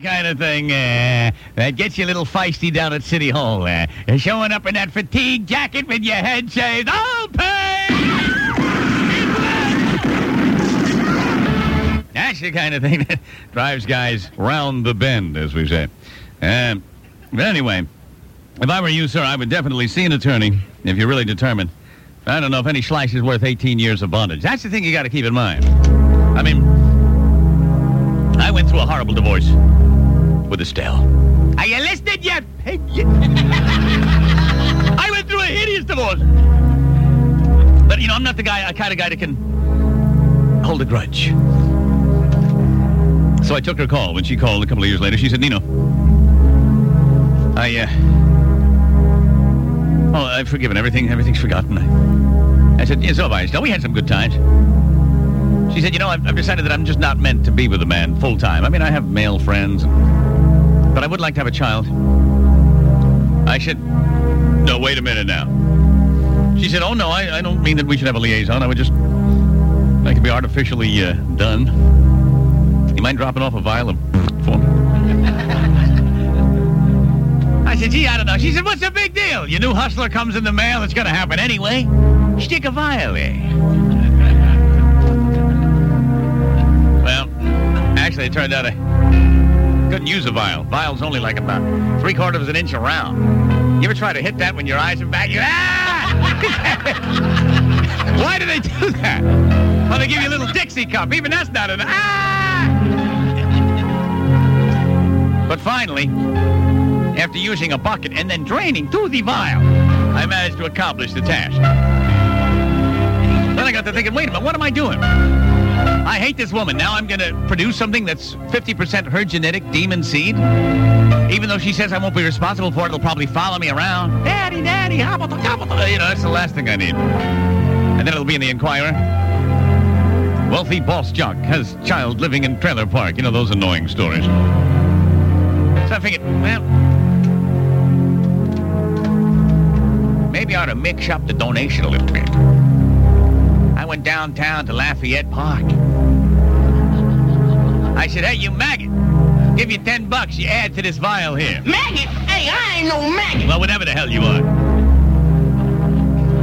kind of thing uh, that gets you a little feisty down at City Hall. Uh, showing up in that fatigue jacket with your head shaved. I'll pay! That's the kind of thing that drives guys round the bend, as we say. Um, but anyway, if I were you, sir, I would definitely see an attorney if you're really determined. I don't know if any slice is worth 18 years of bondage. That's the thing you got to keep in mind. I mean, I went through a horrible divorce with Estelle. Are you listening yet, pig? I went through a hideous divorce. But, you know, I'm not the guy, a kind of guy that can hold a grudge. So I took her call. When she called a couple of years later, she said, Nino, I, uh, oh, I've forgiven everything. Everything's forgotten. I, I said, yeah, so have I. Estelle, we had some good times. She said, you know, I've, I've decided that I'm just not meant to be with a man full time. I mean, I have male friends, but I would like to have a child. I said, no, wait a minute now. She said, oh, no, I, I don't mean that we should have a liaison. I would just like to be artificially uh, done. You mind dropping off a vial of for me? I said, gee, I don't know. She said, what's the big deal? Your new hustler comes in the mail. It's going to happen anyway. Stick a vial in. Well, actually, it turned out I couldn't use a vial. Vial's only like about three quarters of an inch around. You ever try to hit that when your eyes are back? You ah! Why do they do that? Well, they give you a little Dixie cup. Even that's not enough. ah! But finally, after using a bucket and then draining through the vial, I managed to accomplish the task. Then I got to thinking, wait a minute, what am I doing? I hate this woman. Now I'm going to produce something that's 50% her genetic demon seed. Even though she says I won't be responsible for it, it'll probably follow me around. Daddy, daddy, about the... You know, that's the last thing I need. And then it'll be in the Inquirer. Wealthy boss jock has child living in trailer park. You know, those annoying stories. So I figured, well, maybe I ought to mix up the donation a little bit. I went downtown to Lafayette Park. I said, hey, you maggot, give you 10 bucks, you add to this vial here. Maggot? Hey, I ain't no maggot. Well, whatever the hell you are.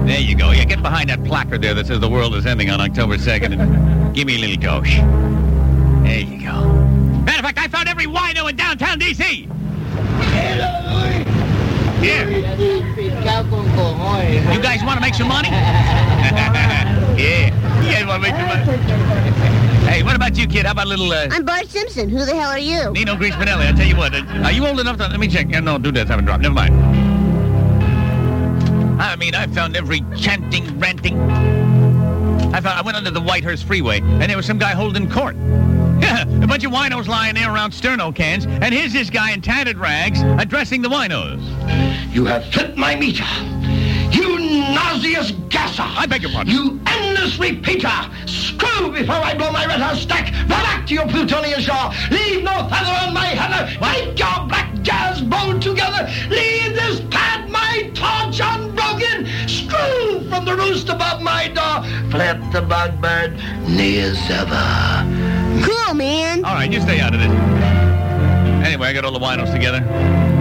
There you go. Yeah, get behind that placard there that says the world is ending on October 2nd and give me a little gauche. There you go. Matter of fact, I found every wino in downtown D.C. Here. You guys want to make some money? yeah. You want to make some money? Hey, what about you, kid? How about little, uh, I'm Bart Simpson. Who the hell are you? Nino Grispinelli? I'll tell you what. uh, Are you old enough to... Let me check. Yeah, no, do that. Haven't dropped. Never mind. I mean, I found every chanting, ranting... I found... I went under the Whitehurst Freeway, and there was some guy holding court. Yeah, a bunch of winos lying there around sterno cans, and here's this guy in tattered rags addressing the winos. You have flipped my meter. You nauseous gasser. I beg your pardon. You endless repeater. Screw before I blow my red hot stack. Go back to your plutonian shore. Leave no feather on my heather. Take your black jazz bone together. Leave this pad my torch unbroken. Screw from the roost above my door. Flip the bugbird near as ever. Cool, man. All right, you stay out of this. Anyway, I got all the winos together.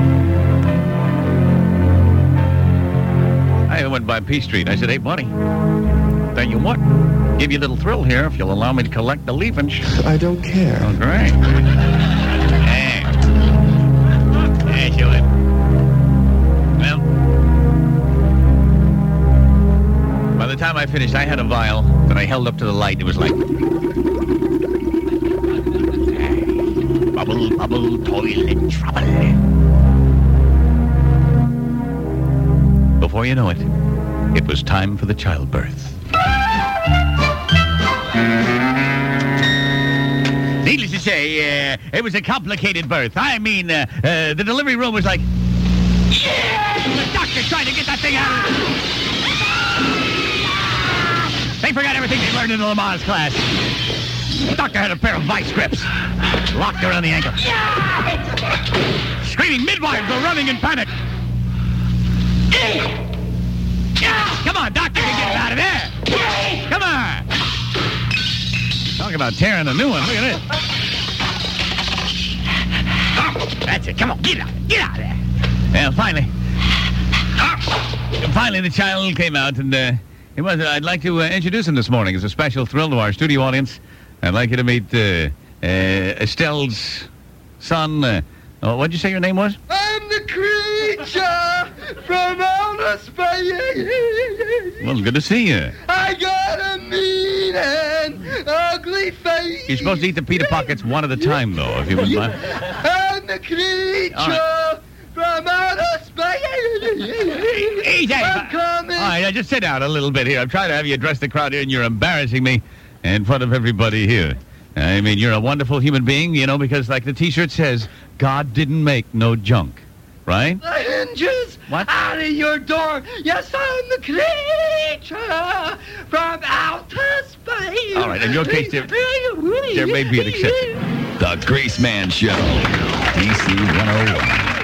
I went by P Street. I said, hey, buddy, tell you what, give you a little thrill here if you'll allow me to collect the leavings. I don't care. Oh, great. Hey. Hey. Well, by the time I finished, I had a vial that I held up to the light. It was like... Bubble, bubble, toilet trouble. You know it, it was time for the childbirth. Needless to say, uh, it was a complicated birth. I mean, uh, uh, the delivery room was like, yeah! The doctor trying to get that thing out of They forgot everything they learned in the Lamaze class. The doctor had a pair of vice grips locked around the ankle. Yeah! Screaming midwives were running in panic. Come on, doctor, you get him out of there. Come on. Talk about tearing a new one. Look at this. That's it. Come on, get out. Get out of there. Well, finally. Finally, the child came out, and uh, it was. I'd like to uh, introduce him this morning as a special thrill to our studio audience. I'd like you to meet uh, uh, Estelle's son. Uh, oh, what'd you say your name was? I'm the creature from Well, good to see you. I got a mean and ugly face. You're supposed to eat the pita pockets one at a time, though, if you wouldn't mind. I'm the creature right. from outer space. Easy. I'm coming. All right, now just sit down a little bit here. I'm trying to have you address the crowd here, and you're embarrassing me in front of everybody here. I mean, you're a wonderful human being, you know, because like the T-shirt says, God didn't make no junk, right? What? out of your door. Yes, I'm the creature from outer space. All right, in your case, there- there may be an exception. The Greaseman Show. DC 101.